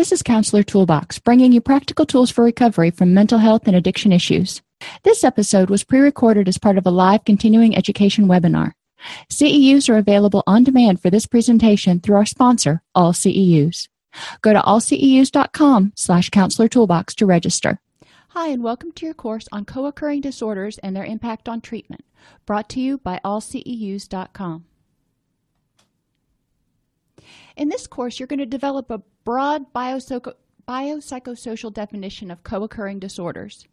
This is Counselor Toolbox, bringing you practical tools for recovery from mental health and addiction issues. This episode was pre recorded as part of a live continuing education webinar. CEUs are available on demand for this presentation through our sponsor, All CEUs. Go to allceus.com slash counselor toolbox to register. Hi, and welcome to your course on co occurring disorders and their impact on treatment, brought to you by allceus.com. In this course, you're going to develop a broad biopsycho- biopsychosocial definition of co occurring disorders.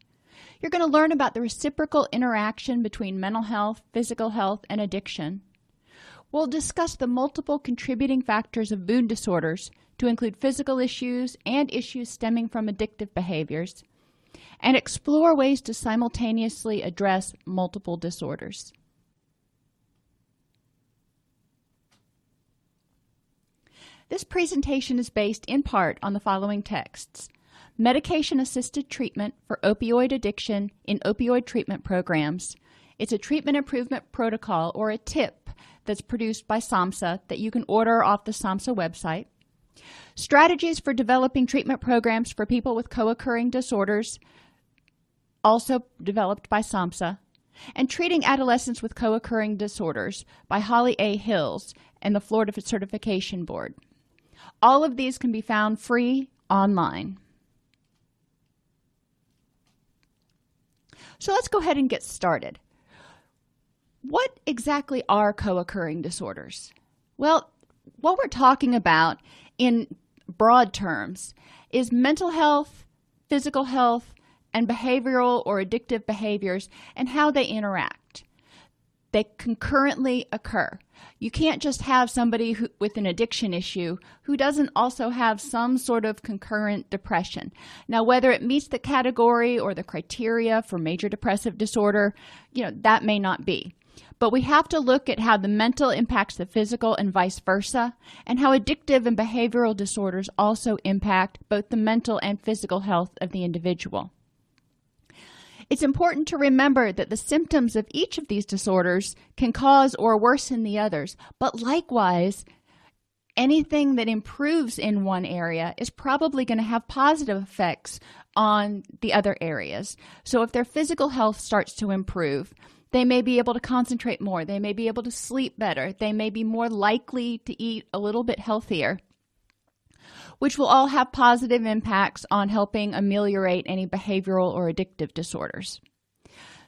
You're going to learn about the reciprocal interaction between mental health, physical health, and addiction. We'll discuss the multiple contributing factors of mood disorders to include physical issues and issues stemming from addictive behaviors, and explore ways to simultaneously address multiple disorders. This presentation is based in part on the following texts Medication Assisted Treatment for Opioid Addiction in Opioid Treatment Programs. It's a treatment improvement protocol or a TIP that's produced by SAMHSA that you can order off the SAMHSA website. Strategies for developing treatment programs for people with co occurring disorders, also developed by SAMHSA. And Treating Adolescents with Co occurring Disorders by Holly A. Hills and the Florida Certification Board. All of these can be found free online. So let's go ahead and get started. What exactly are co occurring disorders? Well, what we're talking about in broad terms is mental health, physical health, and behavioral or addictive behaviors and how they interact. They concurrently occur. You can't just have somebody who, with an addiction issue who doesn't also have some sort of concurrent depression. Now, whether it meets the category or the criteria for major depressive disorder, you know, that may not be. But we have to look at how the mental impacts the physical and vice versa, and how addictive and behavioral disorders also impact both the mental and physical health of the individual. It's important to remember that the symptoms of each of these disorders can cause or worsen the others, but likewise, anything that improves in one area is probably going to have positive effects on the other areas. So if their physical health starts to improve, they may be able to concentrate more. They may be able to sleep better. They may be more likely to eat a little bit healthier which will all have positive impacts on helping ameliorate any behavioral or addictive disorders.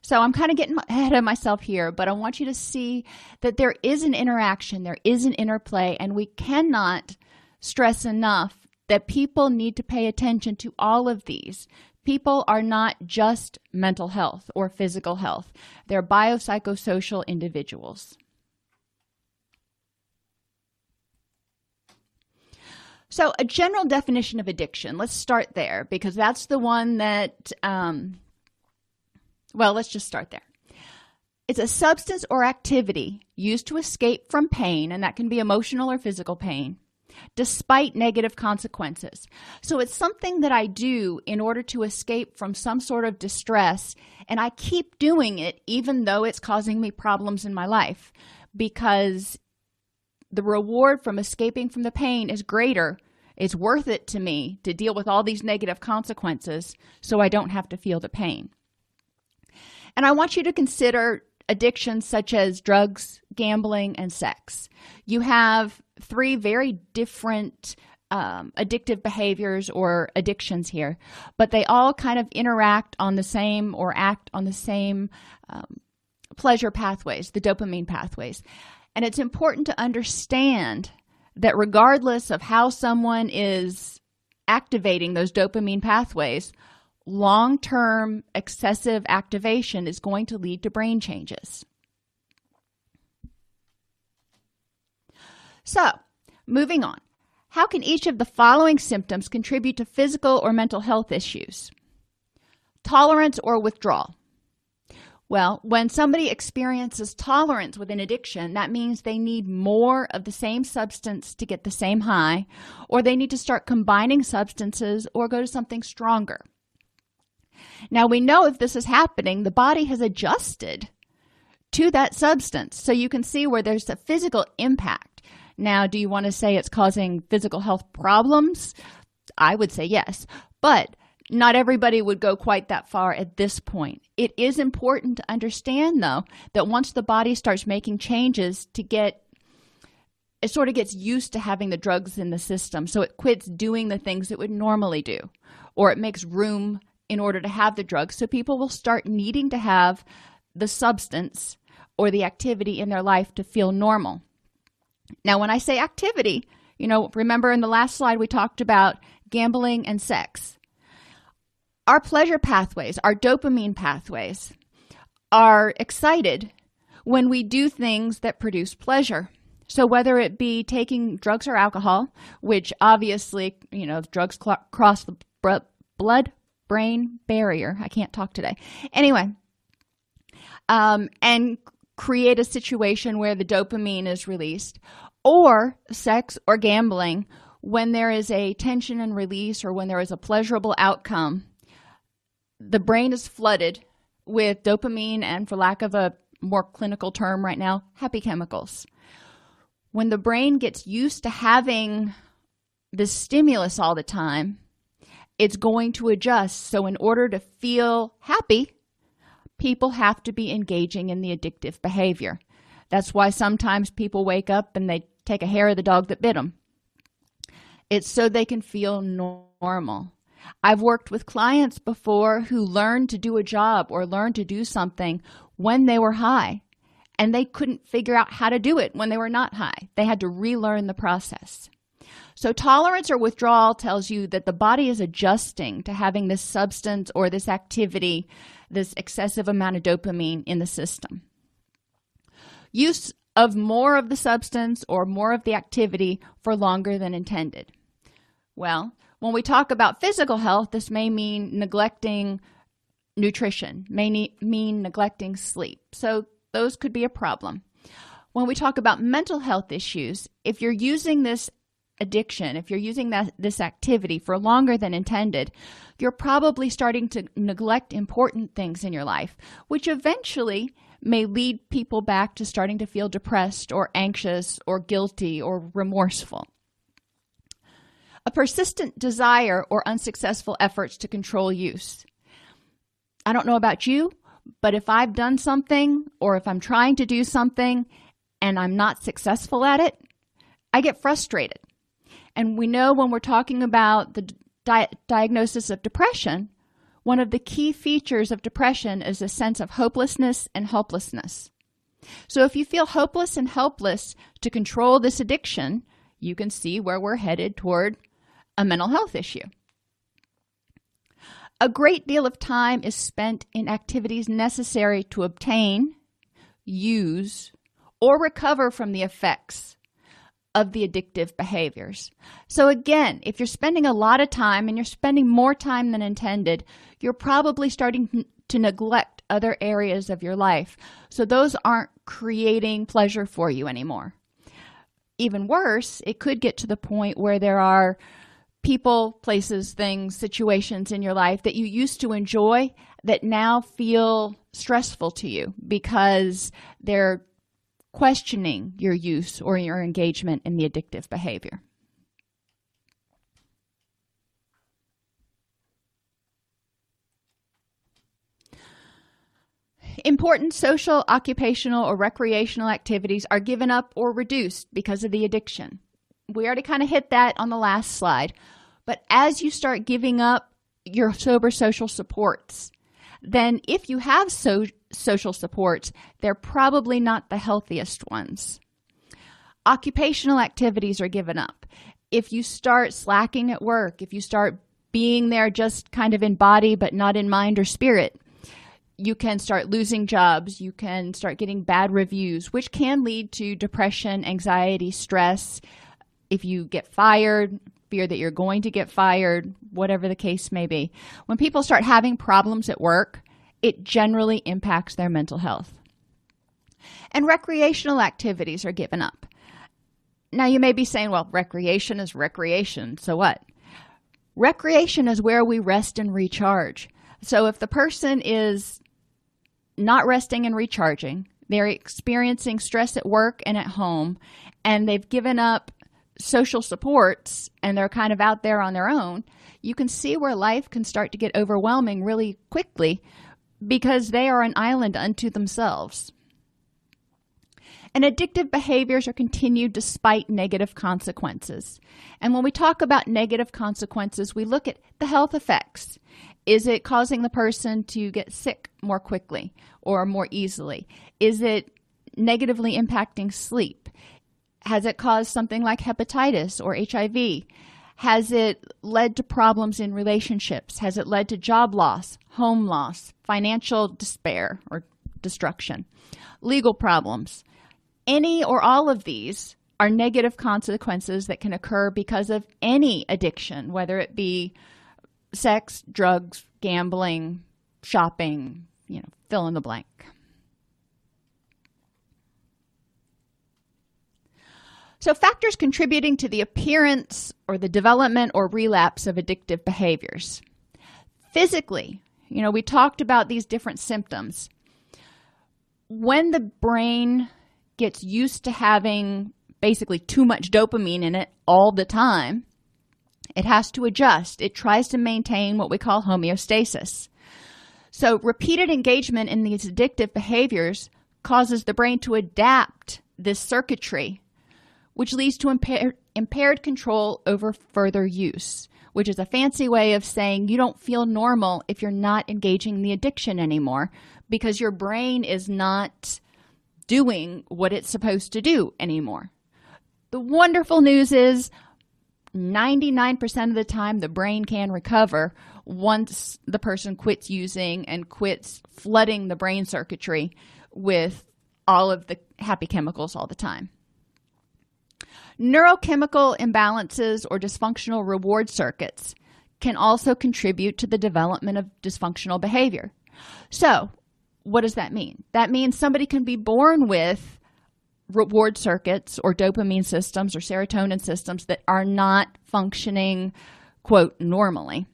So I'm kind of getting ahead of myself here, but I want you to see that there is an interaction, there is an interplay, and we cannot stress enough that people need to pay attention to all of these. People are not just mental health or physical health, they're biopsychosocial individuals. So, a general definition of addiction, let's start there because that's the one that, um, well, let's just start there. It's a substance or activity used to escape from pain, and that can be emotional or physical pain, despite negative consequences. So, it's something that I do in order to escape from some sort of distress, and I keep doing it even though it's causing me problems in my life because the reward from escaping from the pain is greater. It's worth it to me to deal with all these negative consequences so I don't have to feel the pain. And I want you to consider addictions such as drugs, gambling, and sex. You have three very different um, addictive behaviors or addictions here, but they all kind of interact on the same or act on the same um, pleasure pathways, the dopamine pathways. And it's important to understand that regardless of how someone is activating those dopamine pathways, long term excessive activation is going to lead to brain changes. So, moving on. How can each of the following symptoms contribute to physical or mental health issues? Tolerance or withdrawal. Well, when somebody experiences tolerance with an addiction, that means they need more of the same substance to get the same high, or they need to start combining substances or go to something stronger. Now, we know if this is happening, the body has adjusted to that substance. So you can see where there's a physical impact. Now, do you want to say it's causing physical health problems? I would say yes. But not everybody would go quite that far at this point. It is important to understand, though, that once the body starts making changes to get it sort of gets used to having the drugs in the system, so it quits doing the things it would normally do, or it makes room in order to have the drugs. So people will start needing to have the substance or the activity in their life to feel normal. Now, when I say activity, you know, remember in the last slide we talked about gambling and sex. Our pleasure pathways, our dopamine pathways, are excited when we do things that produce pleasure. So, whether it be taking drugs or alcohol, which obviously, you know, drugs cl- cross the blood brain barrier. I can't talk today. Anyway, um, and create a situation where the dopamine is released, or sex or gambling when there is a tension and release or when there is a pleasurable outcome the brain is flooded with dopamine and, for lack of a more clinical term right now, happy chemicals. When the brain gets used to having this stimulus all the time, it's going to adjust. So, in order to feel happy, people have to be engaging in the addictive behavior. That's why sometimes people wake up and they take a hair of the dog that bit them. It's so they can feel normal. I've worked with clients before who learned to do a job or learned to do something when they were high and they couldn't figure out how to do it when they were not high. They had to relearn the process. So, tolerance or withdrawal tells you that the body is adjusting to having this substance or this activity, this excessive amount of dopamine in the system. Use of more of the substance or more of the activity for longer than intended. Well, when we talk about physical health, this may mean neglecting nutrition, may ne- mean neglecting sleep. So those could be a problem. When we talk about mental health issues, if you're using this addiction, if you're using that this activity for longer than intended, you're probably starting to neglect important things in your life, which eventually may lead people back to starting to feel depressed or anxious or guilty or remorseful a persistent desire or unsuccessful efforts to control use. I don't know about you, but if I've done something or if I'm trying to do something and I'm not successful at it, I get frustrated. And we know when we're talking about the di- diagnosis of depression, one of the key features of depression is a sense of hopelessness and helplessness. So if you feel hopeless and helpless to control this addiction, you can see where we're headed toward a mental health issue. A great deal of time is spent in activities necessary to obtain, use, or recover from the effects of the addictive behaviors. So, again, if you're spending a lot of time and you're spending more time than intended, you're probably starting to neglect other areas of your life. So, those aren't creating pleasure for you anymore. Even worse, it could get to the point where there are people, places, things, situations in your life that you used to enjoy that now feel stressful to you because they're questioning your use or your engagement in the addictive behavior. Important social, occupational, or recreational activities are given up or reduced because of the addiction we already kind of hit that on the last slide. But as you start giving up your sober social supports, then if you have so, social supports, they're probably not the healthiest ones. Occupational activities are given up. If you start slacking at work, if you start being there just kind of in body but not in mind or spirit, you can start losing jobs, you can start getting bad reviews, which can lead to depression, anxiety, stress. If you get fired, fear that you're going to get fired, whatever the case may be. When people start having problems at work, it generally impacts their mental health. And recreational activities are given up. Now, you may be saying, well, recreation is recreation, so what? Recreation is where we rest and recharge. So if the person is not resting and recharging, they're experiencing stress at work and at home, and they've given up social supports and they're kind of out there on their own, you can see where life can start to get overwhelming really quickly because they are an island unto themselves. And addictive behaviors are continued despite negative consequences. And when we talk about negative consequences, we look at the health effects. Is it causing the person to get sick more quickly or more easily? Is it negatively impacting sleep? Has it caused something like hepatitis or HIV? Has it led to problems in relationships? Has it led to job loss, home loss, financial despair or destruction, legal problems? Any or all of these are negative consequences that can occur because of any addiction, whether it be sex, drugs, gambling, shopping, you know, fill in the blank. So, factors contributing to the appearance or the development or relapse of addictive behaviors. Physically, you know, we talked about these different symptoms. When the brain gets used to having basically too much dopamine in it all the time, it has to adjust. It tries to maintain what we call homeostasis. So, repeated engagement in these addictive behaviors causes the brain to adapt this circuitry which leads to impair, impaired control over further use, which is a fancy way of saying you don't feel normal if you're not engaging the addiction anymore because your brain is not doing what it's supposed to do anymore. The wonderful news is 99% of the time the brain can recover once the person quits using and quits flooding the brain circuitry with all of the happy chemicals all the time. Neurochemical imbalances or dysfunctional reward circuits can also contribute to the development of dysfunctional behavior. So, what does that mean? That means somebody can be born with reward circuits or dopamine systems or serotonin systems that are not functioning, quote, normally.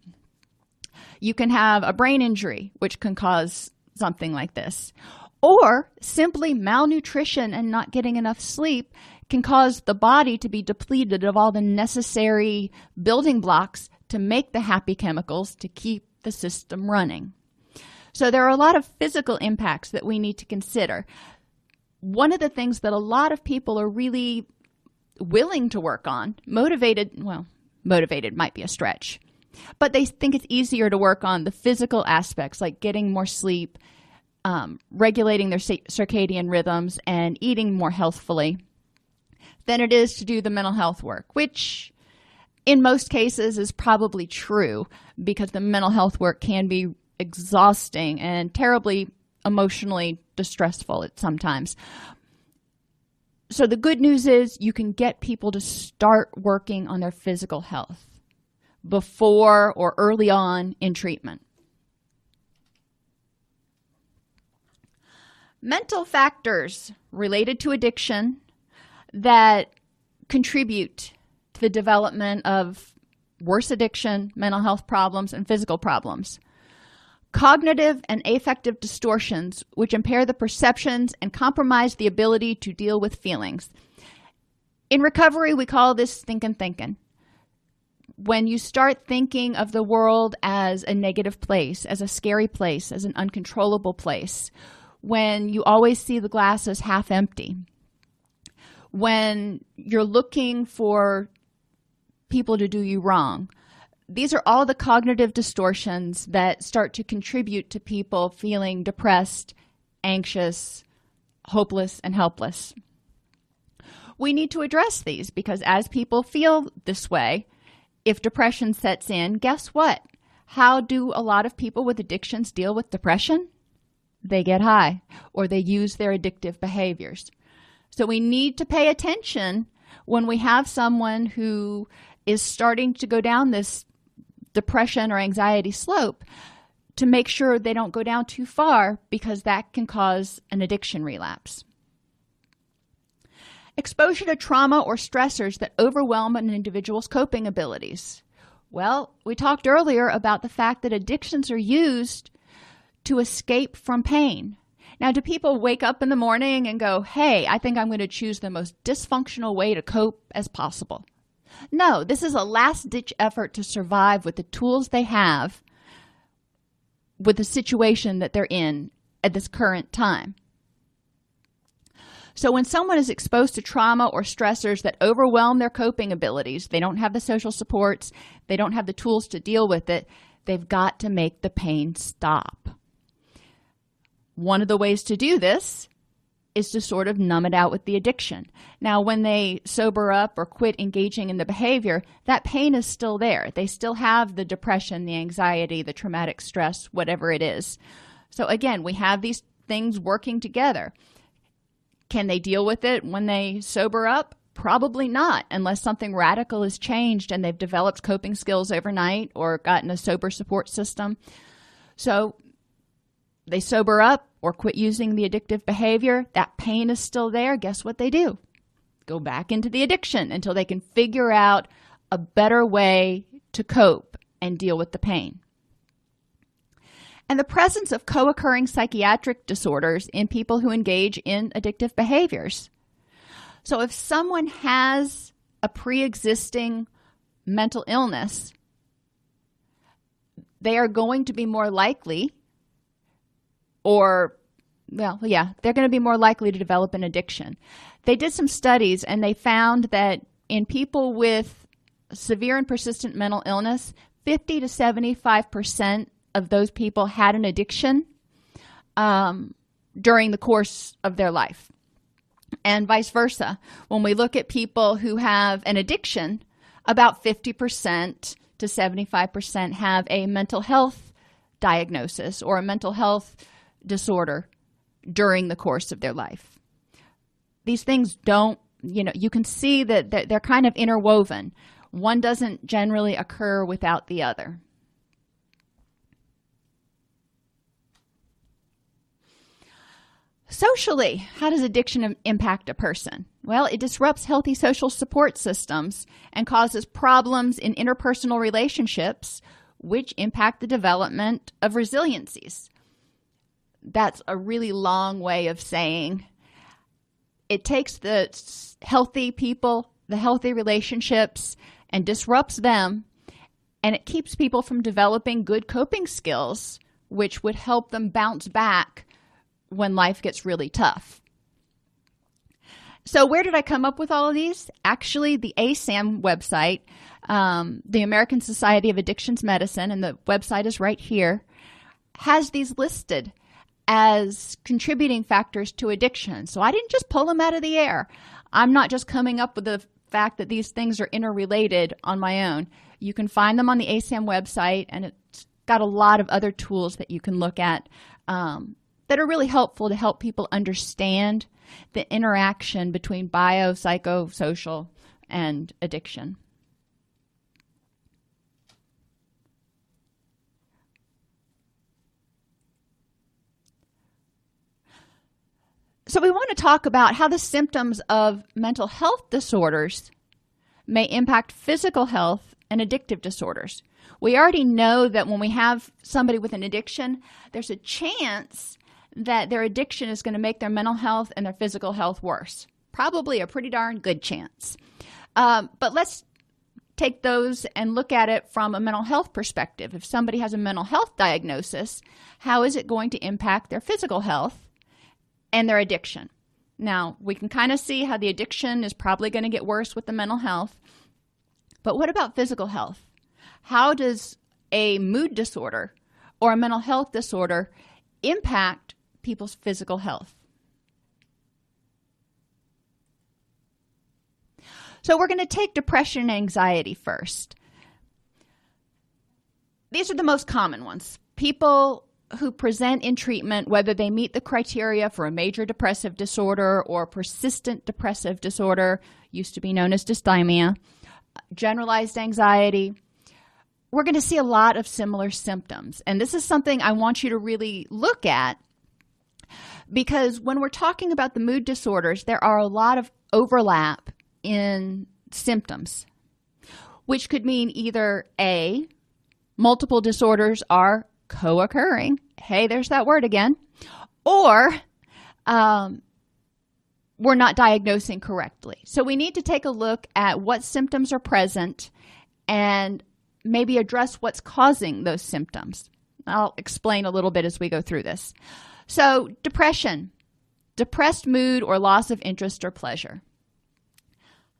You can have a brain injury, which can cause something like this, or simply malnutrition and not getting enough sleep can cause the body to be depleted of all the necessary building blocks to make the happy chemicals to keep the system running. So, there are a lot of physical impacts that we need to consider. One of the things that a lot of people are really willing to work on, motivated, well, motivated might be a stretch, but they think it's easier to work on the physical aspects like getting more sleep, um, regulating their circadian rhythms, and eating more healthfully than it is to do the mental health work, which in most cases is probably true because the mental health work can be exhausting and terribly emotionally distressful at sometimes. So the good news is you can get people to start working on their physical health before or early on in treatment. Mental factors related to addiction that contribute to the development of worse addiction, mental health problems, and physical problems. Cognitive and affective distortions, which impair the perceptions and compromise the ability to deal with feelings. In recovery, we call this stinking thinking. When you start thinking of the world as a negative place, as a scary place, as an uncontrollable place, when you always see the glass as half empty, when you're looking for people to do you wrong. These are all the cognitive distortions that start to contribute to people feeling depressed, anxious, hopeless, and helpless. We need to address these because as people feel this way, if depression sets in, guess what? How do a lot of people with addictions deal with depression? they get high or they use their addictive behaviors. So we need to pay attention when we have someone who is starting to go down this depression or anxiety slope to make sure they don't go down too far because that can cause an addiction relapse. Exposure to trauma or stressors that overwhelm an individual's coping abilities. Well, we talked earlier about the fact that addictions are used to escape from pain. Now, do people wake up in the morning and go, hey, I think I'm going to choose the most dysfunctional way to cope as possible? No, this is a last ditch effort to survive with the tools they have with the situation that they're in at this current time. So, when someone is exposed to trauma or stressors that overwhelm their coping abilities, they don't have the social supports, they don't have the tools to deal with it, they've got to make the pain stop. One of the ways to do this is to sort of numb it out with the addiction. Now, when they sober up or quit engaging in the behavior, that pain is still there. They still have the depression, the anxiety, the traumatic stress, whatever it is. So, again, we have these things working together. Can they deal with it when they sober up? Probably not, unless something radical has changed and they've developed coping skills overnight or gotten a sober support system. So they sober up or quit using the addictive behavior. That pain is still there. Guess what they do? Go back into the addiction until they can figure out a better way to cope and deal with the pain and the presence of co occurring psychiatric disorders in people who engage in addictive behaviors. So, if someone has a pre existing mental illness, they are going to be more likely, or, well, yeah, they're going to be more likely to develop an addiction. They did some studies and they found that in people with severe and persistent mental illness, 50 to 75 percent of those people had an addiction um, during the course of their life. And vice versa. When we look at people who have an addiction, about 50% to 75% have a mental health diagnosis or a mental health disorder during the course of their life. These things don't, you know, you can see that they're kind of interwoven. One doesn't generally occur without the other. Socially, how does addiction impact a person? Well, it disrupts healthy social support systems and causes problems in interpersonal relationships, which impact the development of resiliencies. That's a really long way of saying it takes the healthy people, the healthy relationships, and disrupts them, and it keeps people from developing good coping skills, which would help them bounce back when life gets really tough. So, where did I come up with all of these? Actually, the ASAM website, um, the American Society of Addictions Medicine, and the website is right here, has these listed as contributing factors to addiction. So, I didn't just pull them out of the air. I'm not just coming up with the fact that these things are interrelated on my own. You can find them on the ASAM website, and it's got a lot of other tools that you can look at um, that are really helpful to help people understand the interaction between bio, psychosocial, and addiction. So, we want to talk about how the symptoms of mental health disorders may impact physical health and addictive disorders. We already know that when we have somebody with an addiction, there's a chance that their addiction is going to make their mental health and their physical health worse. Probably a pretty darn good chance. Um, but let's take those and look at it from a mental health perspective. If somebody has a mental health diagnosis, how is it going to impact their physical health and their addiction? Now, we can kind of see how the addiction is probably going to get worse with the mental health. But what about physical health? How does a mood disorder or a mental health disorder impact people's physical health. So, we're going to take depression and anxiety first. These are the most common ones. People who present in treatment, whether they meet the criteria for a major depressive disorder or persistent depressive disorder, used to be known as dysthymia, generalized anxiety, we're going to see a lot of similar symptoms. And this is something I want you to really look at because when we're talking about the mood disorders, there are a lot of overlap in symptoms, which could mean either A, multiple disorders are co occurring. Hey, there's that word again. Or um, we're not diagnosing correctly. So we need to take a look at what symptoms are present and maybe address what's causing those symptoms. I'll explain a little bit as we go through this. So, depression, depressed mood or loss of interest or pleasure.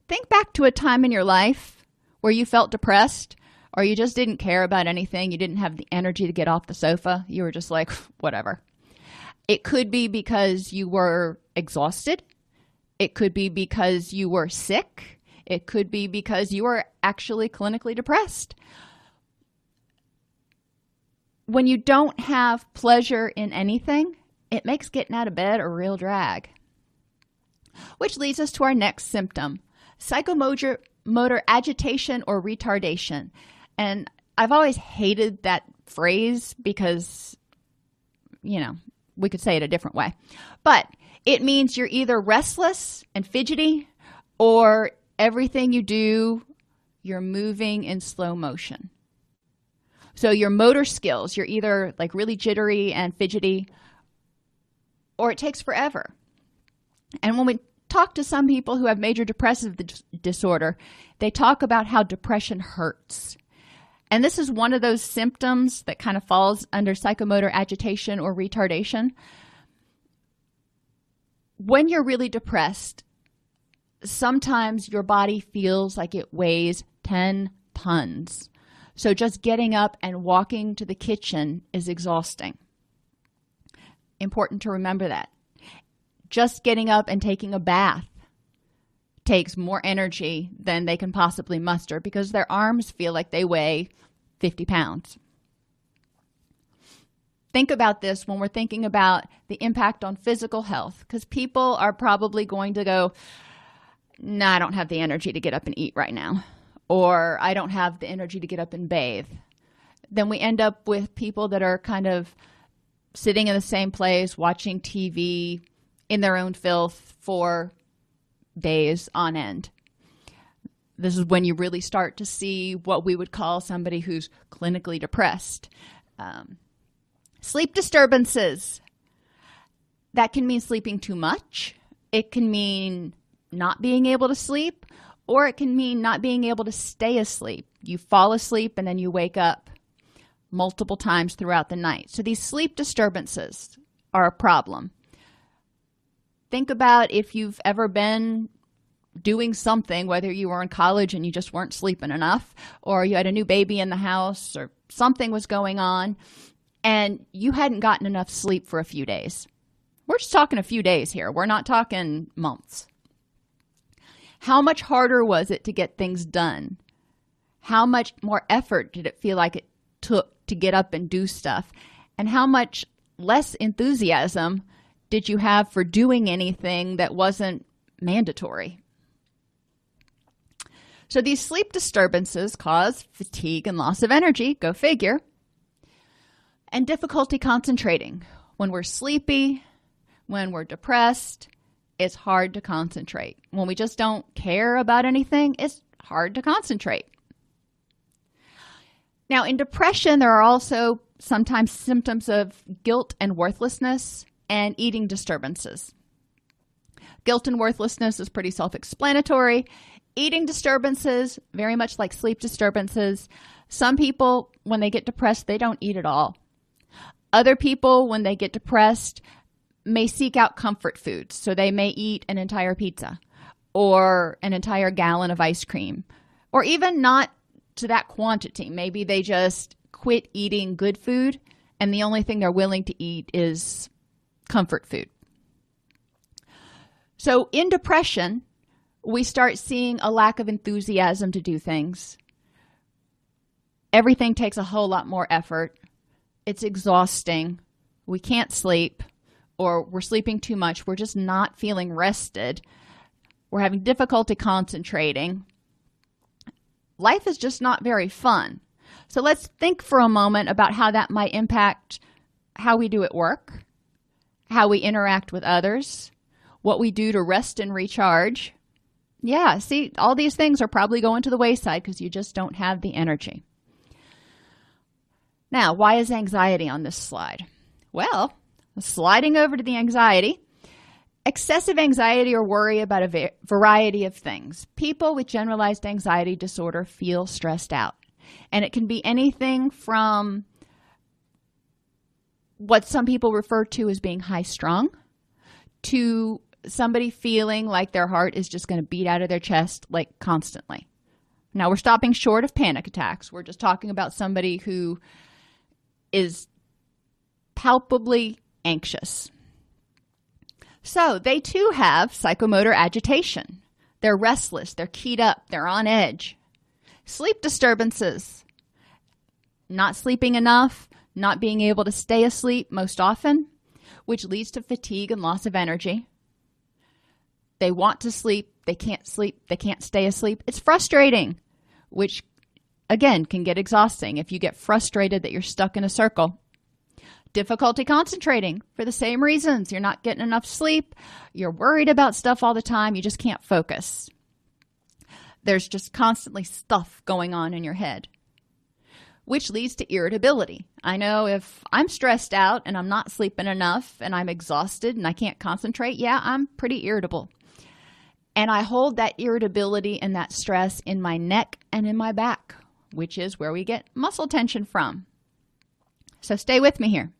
Think back to a time in your life where you felt depressed or you just didn't care about anything. You didn't have the energy to get off the sofa. You were just like, whatever. It could be because you were exhausted. It could be because you were sick. It could be because you were actually clinically depressed. When you don't have pleasure in anything, it makes getting out of bed a real drag. Which leads us to our next symptom psychomotor motor agitation or retardation. And I've always hated that phrase because, you know, we could say it a different way. But it means you're either restless and fidgety or everything you do, you're moving in slow motion. So your motor skills, you're either like really jittery and fidgety or it takes forever. And when we talk to some people who have major depressive disorder, they talk about how depression hurts. And this is one of those symptoms that kind of falls under psychomotor agitation or retardation. When you're really depressed, sometimes your body feels like it weighs 10 tons. So just getting up and walking to the kitchen is exhausting. Important to remember that. Just getting up and taking a bath takes more energy than they can possibly muster because their arms feel like they weigh 50 pounds. Think about this when we're thinking about the impact on physical health because people are probably going to go, No, nah, I don't have the energy to get up and eat right now, or I don't have the energy to get up and bathe. Then we end up with people that are kind of sitting in the same place, watching TV in their own filth for days on end. This is when you really start to see what we would call somebody who's clinically depressed. Um, sleep disturbances. That can mean sleeping too much. It can mean not being able to sleep, or it can mean not being able to stay asleep. You fall asleep and then you wake up multiple times throughout the night. So these sleep disturbances are a problem. Think about if you've ever been doing something, whether you were in college and you just weren't sleeping enough, or you had a new baby in the house, or something was going on, and you hadn't gotten enough sleep for a few days. We're just talking a few days here. We're not talking months. How much harder was it to get things done? How much more effort did it feel like it took to get up and do stuff? And how much less enthusiasm did you have for doing anything that wasn't mandatory? So these sleep disturbances cause fatigue and loss of energy, go figure, and difficulty concentrating. When we're sleepy, when we're depressed, it's hard to concentrate. When we just don't care about anything, it's hard to concentrate. Now, in depression, there are also sometimes symptoms of guilt and worthlessness and eating disturbances. Guilt and worthlessness is pretty self explanatory eating disturbances, very much like sleep disturbances. Some people, when they get depressed, they don't eat at all. Other people, when they get depressed, may seek out comfort foods. So they may eat an entire pizza or an entire gallon of ice cream, or even not to that quantity. Maybe they just quit eating good food and the only thing they're willing to eat is comfort food. So in depression, we start seeing a lack of enthusiasm to do things. Everything takes a whole lot more effort. it's exhausting, we can't sleep, or we're sleeping too much, we're just not feeling rested, we're having difficulty concentrating. Life is just not very fun. So let's think for a moment about how that might impact how we do at work, how we interact with others, what we do to rest and recharge. Yeah, see, all these things are probably going to the wayside because you just don't have the energy. Now, why is anxiety on this slide? Well, sliding over to the anxiety, excessive anxiety or worry about a va- variety of things. People with generalized anxiety disorder feel stressed out. And it can be anything from what some people refer to as being high strung to somebody feeling like their heart is just going to beat out of their chest like constantly. Now, we're stopping short of panic attacks. We're just talking about somebody who is palpably anxious. So, they too have psychomotor agitation. They're restless, they're keyed up, they're on edge. Sleep disturbances. Not sleeping enough, not being able to stay asleep most often, which leads to fatigue and loss of energy. They want to sleep, they can't sleep, they can't stay asleep. It's frustrating, which again can get exhausting if you get frustrated that you're stuck in a circle. Difficulty concentrating for the same reasons. You're not getting enough sleep, you're worried about stuff all the time, you just can't focus. There's just constantly stuff going on in your head which leads to irritability. I know if I'm stressed out and I'm not sleeping enough and I'm exhausted and I can't concentrate, yeah, I'm pretty irritable. And I hold that irritability and that stress in my neck and in my back, which is where we get muscle tension from. So stay with me here.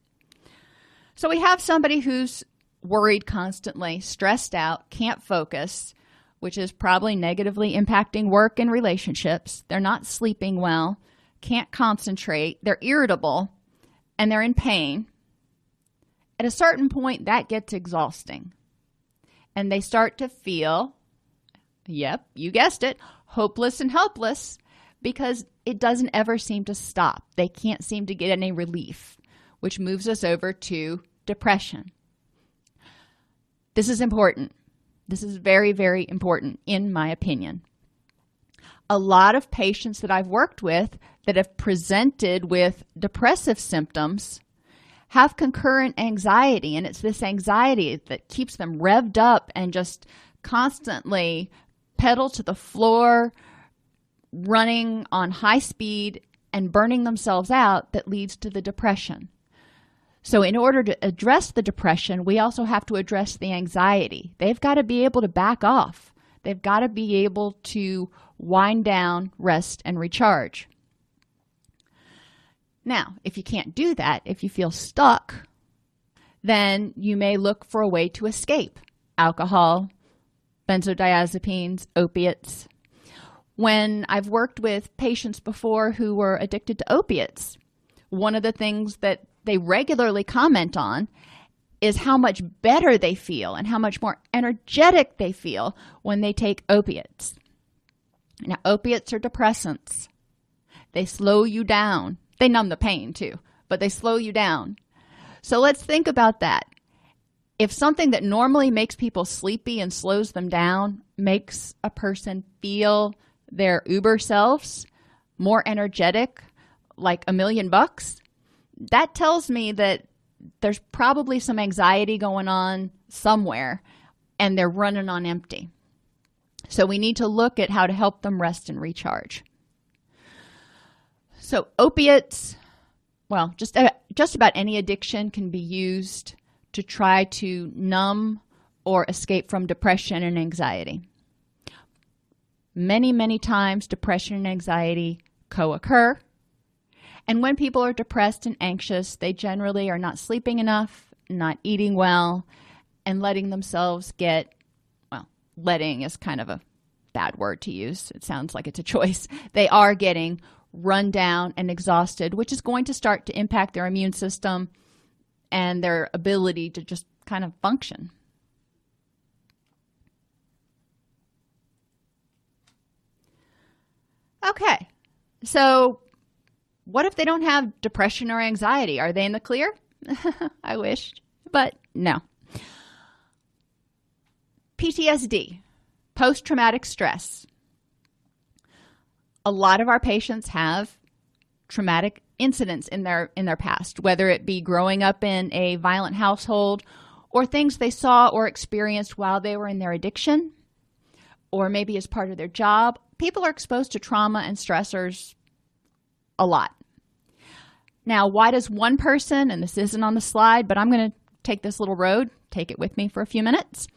So we have somebody who's worried constantly, stressed out, can't focus, which is probably negatively impacting work and relationships. They're not sleeping well can't concentrate, they're irritable, and they're in pain, at a certain point, that gets exhausting. And they start to feel, yep, you guessed it, hopeless and helpless because it doesn't ever seem to stop. They can't seem to get any relief, which moves us over to depression. This is important. This is very, very important, in my opinion a lot of patients that I've worked with that have presented with depressive symptoms have concurrent anxiety, and it's this anxiety that keeps them revved up and just constantly pedal to the floor, running on high speed and burning themselves out that leads to the depression. So, in order to address the depression, we also have to address the anxiety. They've got to be able to back off. They've got to be able to wind down, rest, and recharge. Now, if you can't do that, if you feel stuck, then you may look for a way to escape alcohol, benzodiazepines, opiates. When I've worked with patients before who were addicted to opiates, one of the things that they regularly comment on is how much better they feel and how much more energetic they feel when they take opiates. Now, opiates are depressants. They slow you down. They numb the pain too, but they slow you down. So let's think about that. If something that normally makes people sleepy and slows them down makes a person feel their uber selves more energetic, like a million bucks, that tells me that there's probably some anxiety going on somewhere and they're running on empty. So we need to look at how to help them rest and recharge. So opiates, well, just uh, just about any addiction can be used to try to numb or escape from depression and anxiety. Many, many times depression and anxiety co-occur. And when people are depressed and anxious, they generally are not sleeping enough, not eating well, and letting themselves get letting is kind of a bad word to use. It sounds like it's a choice. They are getting run down and exhausted, which is going to start to impact their immune system and their ability to just kind of function. Okay, so What if they don't have depression or anxiety? Are they in the clear? I wish, but no. PTSD, post traumatic stress. A lot of our patients have traumatic incidents in their in their past, whether it be growing up in a violent household or things they saw or experienced while they were in their addiction or maybe as part of their job. People are exposed to trauma and stressors a lot. Now, why does one person, and this isn't on the slide, but I'm going to take this little road, take it with me for a few minutes.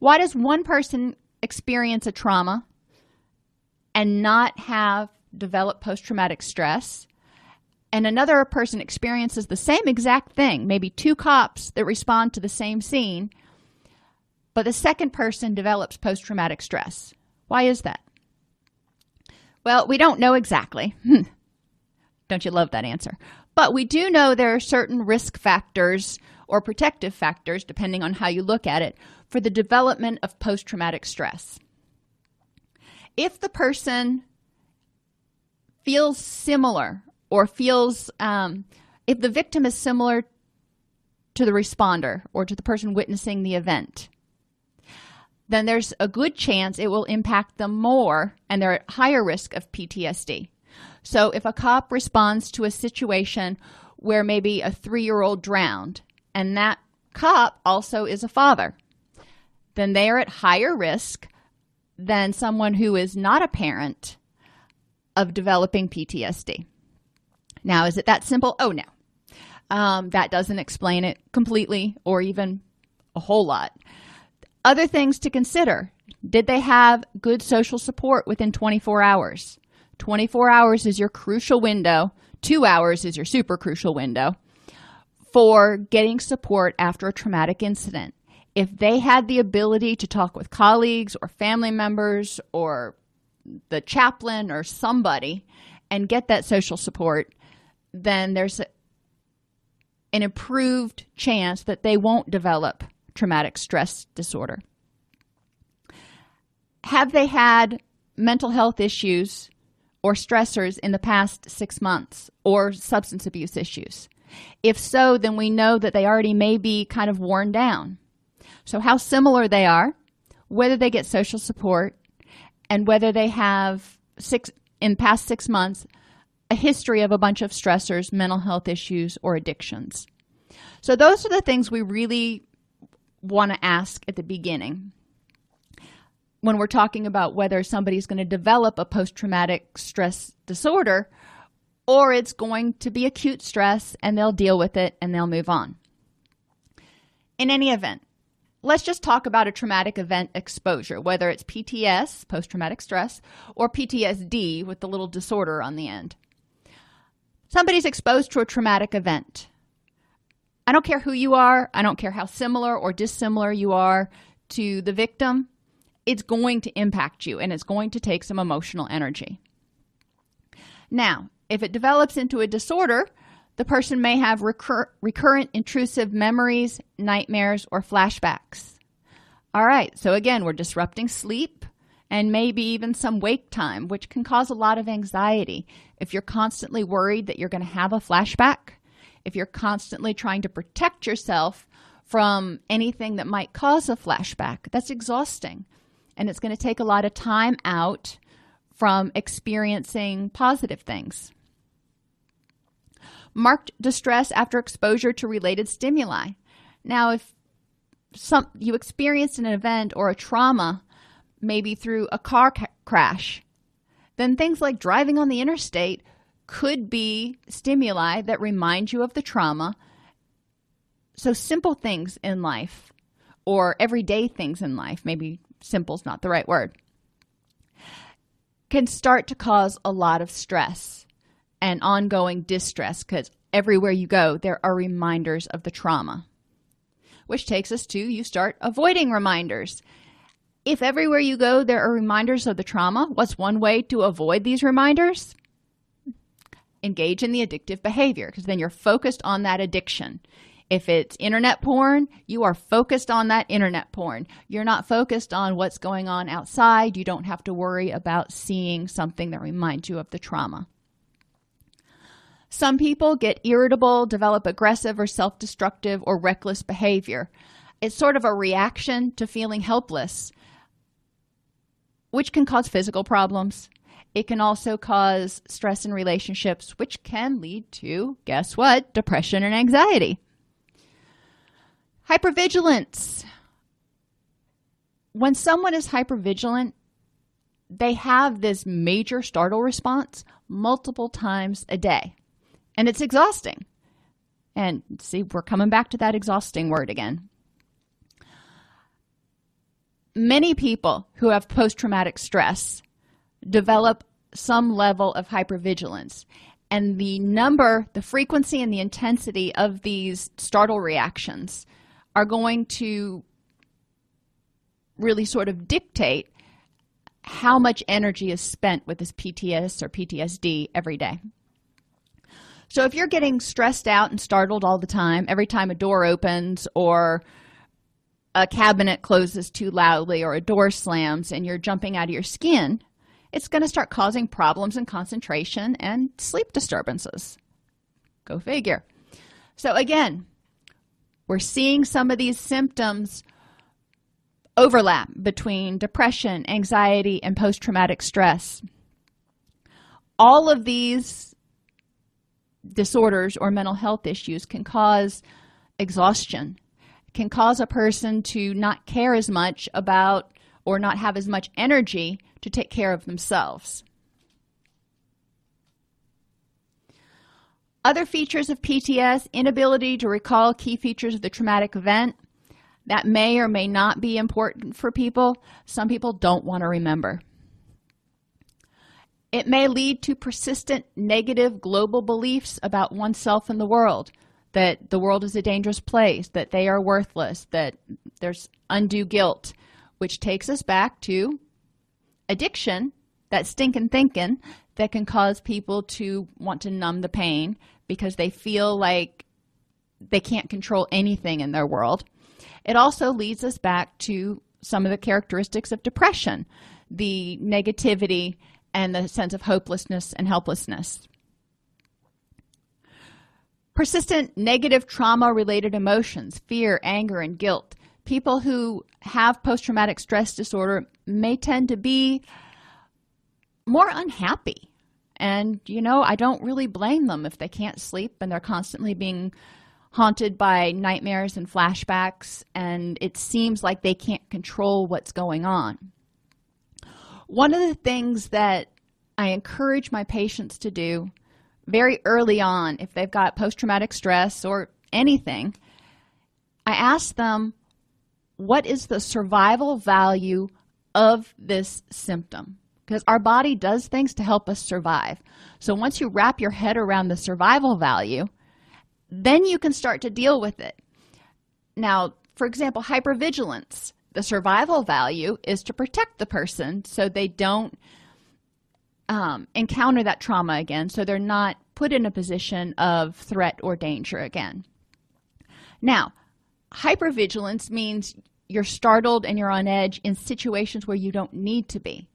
Why does one person experience a trauma and not have developed post traumatic stress? And another person experiences the same exact thing, maybe two cops that respond to the same scene, but the second person develops post traumatic stress. Why is that? Well, we don't know exactly. Hmm. don't you love that answer? But we do know there are certain risk factors or protective factors, depending on how you look at it, for the development of post traumatic stress. If the person feels similar or feels, um, if the victim is similar to the responder or to the person witnessing the event, then there's a good chance it will impact them more and they're at higher risk of PTSD. So if a cop responds to a situation where maybe a three year old drowned and that cop also is a father, then they are at higher risk than someone who is not a parent of developing PTSD. Now, is it that simple? Oh, no. Um, that doesn't explain it completely or even a whole lot. Other things to consider did they have good social support within 24 hours? 24 hours is your crucial window, two hours is your super crucial window for getting support after a traumatic incident. If they had the ability to talk with colleagues or family members or the chaplain or somebody and get that social support, then there's an improved chance that they won't develop traumatic stress disorder. Have they had mental health issues or stressors in the past six months or substance abuse issues? If so, then we know that they already may be kind of worn down. So, how similar they are, whether they get social support, and whether they have six in past six months a history of a bunch of stressors, mental health issues, or addictions. So, those are the things we really want to ask at the beginning when we're talking about whether somebody's going to develop a post traumatic stress disorder or it's going to be acute stress and they'll deal with it and they'll move on. In any event, let's just talk about a traumatic event exposure, whether it's PTS, post traumatic stress, or PTSD with the little disorder on the end. Somebody's exposed to a traumatic event. I don't care who you are, I don't care how similar or dissimilar you are to the victim, it's going to impact you and it's going to take some emotional energy. Now, if it develops into a disorder, the person may have recur- recurrent intrusive memories, nightmares, or flashbacks. All right, so again, we're disrupting sleep and maybe even some wake time, which can cause a lot of anxiety. If you're constantly worried that you're going to have a flashback, if you're constantly trying to protect yourself from anything that might cause a flashback, that's exhausting. And it's going to take a lot of time out from experiencing positive things. Marked distress after exposure to related stimuli. Now, if some you experienced an event or a trauma, maybe through a car ca- crash, then things like driving on the interstate could be stimuli that remind you of the trauma. So, simple things in life or everyday things in life, maybe simple is not the right word, can start to cause a lot of stress and ongoing distress because everywhere you go, there are reminders of the trauma. Which takes us to you start avoiding reminders. If everywhere you go there are reminders of the trauma, what's one way to avoid these reminders? engage in the addictive behavior because then you're focused on that addiction. If it's internet porn, you are focused on that internet porn. You're not focused on what's going on outside. You don't have to worry about seeing something that reminds you of the trauma. Some people get irritable, develop aggressive or self destructive or reckless behavior. It's sort of a reaction to feeling helpless, which can cause physical problems. It can also cause stress in relationships, which can lead to, guess what, depression and anxiety. Hypervigilance. When someone is hypervigilant, they have this major startle response multiple times a day. And it's exhausting. And see, we're coming back to that exhausting word again. Many people who have post traumatic stress develop some level of hypervigilance. And the number, the frequency, and the intensity of these startle reactions are going to really sort of dictate how much energy is spent with this PTS or PTSD every day. So if you're getting stressed out and startled all the time, every time a door opens or a cabinet closes too loudly or a door slams and you're jumping out of your skin, it's going to start causing problems in concentration and sleep disturbances. Go figure. So, again, we're seeing some of these symptoms overlap between depression, anxiety, and post traumatic stress. All of these disorders or mental health issues can cause exhaustion, can cause a person to not care as much about or not have as much energy to take care of themselves. Other features of PTS inability to recall key features of the traumatic event. That may or may not be important for people. Some people don't want to remember. It may lead to persistent negative global beliefs about oneself and the world that the world is a dangerous place, that they are worthless, that there's undue guilt, which takes us back to addiction, that stinking thinking that can cause people to want to numb the pain because they feel like they can't control anything in their world. It also leads us back to some of the characteristics of depression the negativity and the sense of hopelessness and helplessness. Persistent negative trauma related emotions, fear, anger, and guilt. People who have post traumatic stress disorder may tend to be more unhappy. And, you know, I don't really blame them if they can't sleep and they're constantly being haunted by nightmares and flashbacks, and it seems like they can't control what's going on. One of the things that I encourage my patients to do very early on, if they've got post traumatic stress or anything, I ask them, What is the survival value of this symptom? Because our body does things to help us survive. So once you wrap your head around the survival value, then you can start to deal with it. Now, for example, hypervigilance. The survival value is to protect the person so they don't um, encounter that trauma again, so they're not put in a position of threat or danger again. Now, hypervigilance means you're startled and you're on edge in situations where you don't need to be.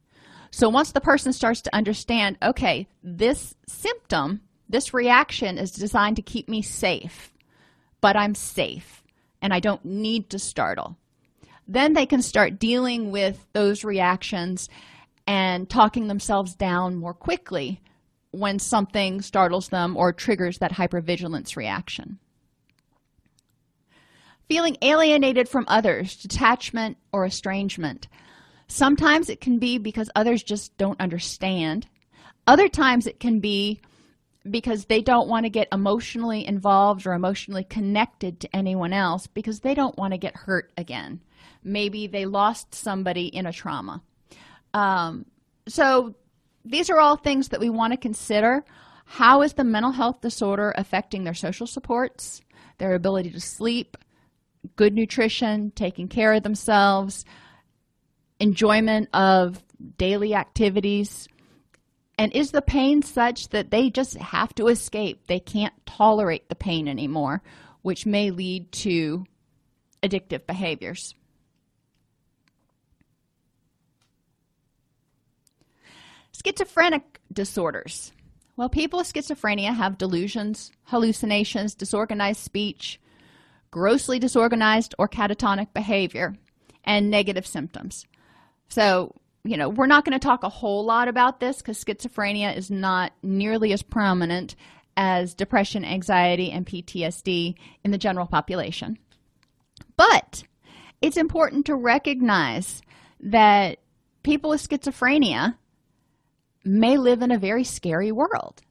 So once the person starts to understand, okay, this symptom this reaction is designed to keep me safe, but I'm safe and I don't need to startle. Then they can start dealing with those reactions and talking themselves down more quickly when something startles them or triggers that hypervigilance reaction. Feeling alienated from others, detachment or estrangement. Sometimes it can be because others just don't understand. Other times it can be because they don't want to get emotionally involved or emotionally connected to anyone else because they don't want to get hurt again. Maybe they lost somebody in a trauma. Um, so these are all things that we want to consider. How is the mental health disorder affecting their social supports, their ability to sleep, good nutrition, taking care of themselves, enjoyment of daily activities? And is the pain such that they just have to escape? They can't tolerate the pain anymore, which may lead to addictive behaviors. Schizophrenic disorders. Well, people with schizophrenia have delusions, hallucinations, disorganized speech, grossly disorganized or catatonic behavior, and negative symptoms. So, you know, we're not going to talk a whole lot about this because schizophrenia is not nearly as prominent as depression, anxiety, and PTSD in the general population. But it's important to recognize that people with schizophrenia may live in a very scary world.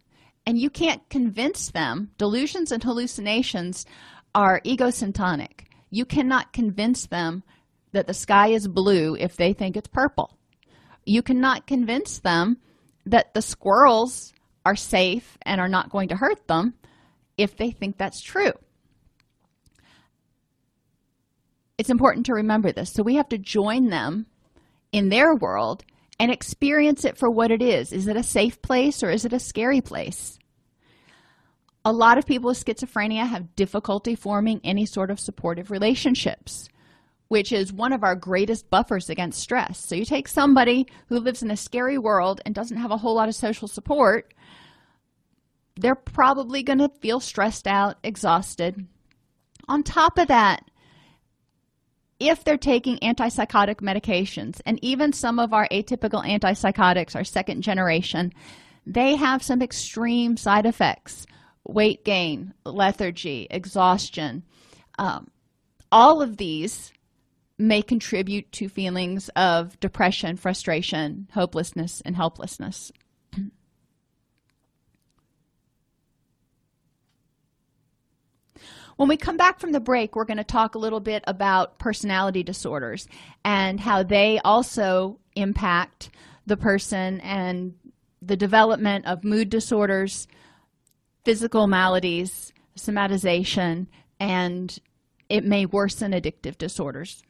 And you can't convince them. Delusions and hallucinations are egocentric. You cannot convince them that the sky is blue if they think it's purple. You cannot convince them that the squirrels are safe and are not going to hurt them if they think that's true. It's important to remember this. So we have to join them in their world and experience it for what it is. Is it a safe place or is it a scary place? A lot of people with schizophrenia have difficulty forming any sort of supportive relationships, which is one of our greatest buffers against stress. So you take somebody who lives in a scary world and doesn't have a whole lot of social support, they're probably going to feel stressed out, exhausted. On top of that, if they're taking antipsychotic medications, and even some of our atypical antipsychotics are second generation, they have some extreme side effects weight gain, lethargy, exhaustion. Um, all of these may contribute to feelings of depression, frustration, hopelessness, and helplessness. When we come back from the break, we're going to talk a little bit about personality disorders and how they also impact the person and the development of mood disorders, physical maladies, somatization, and it may worsen addictive disorders.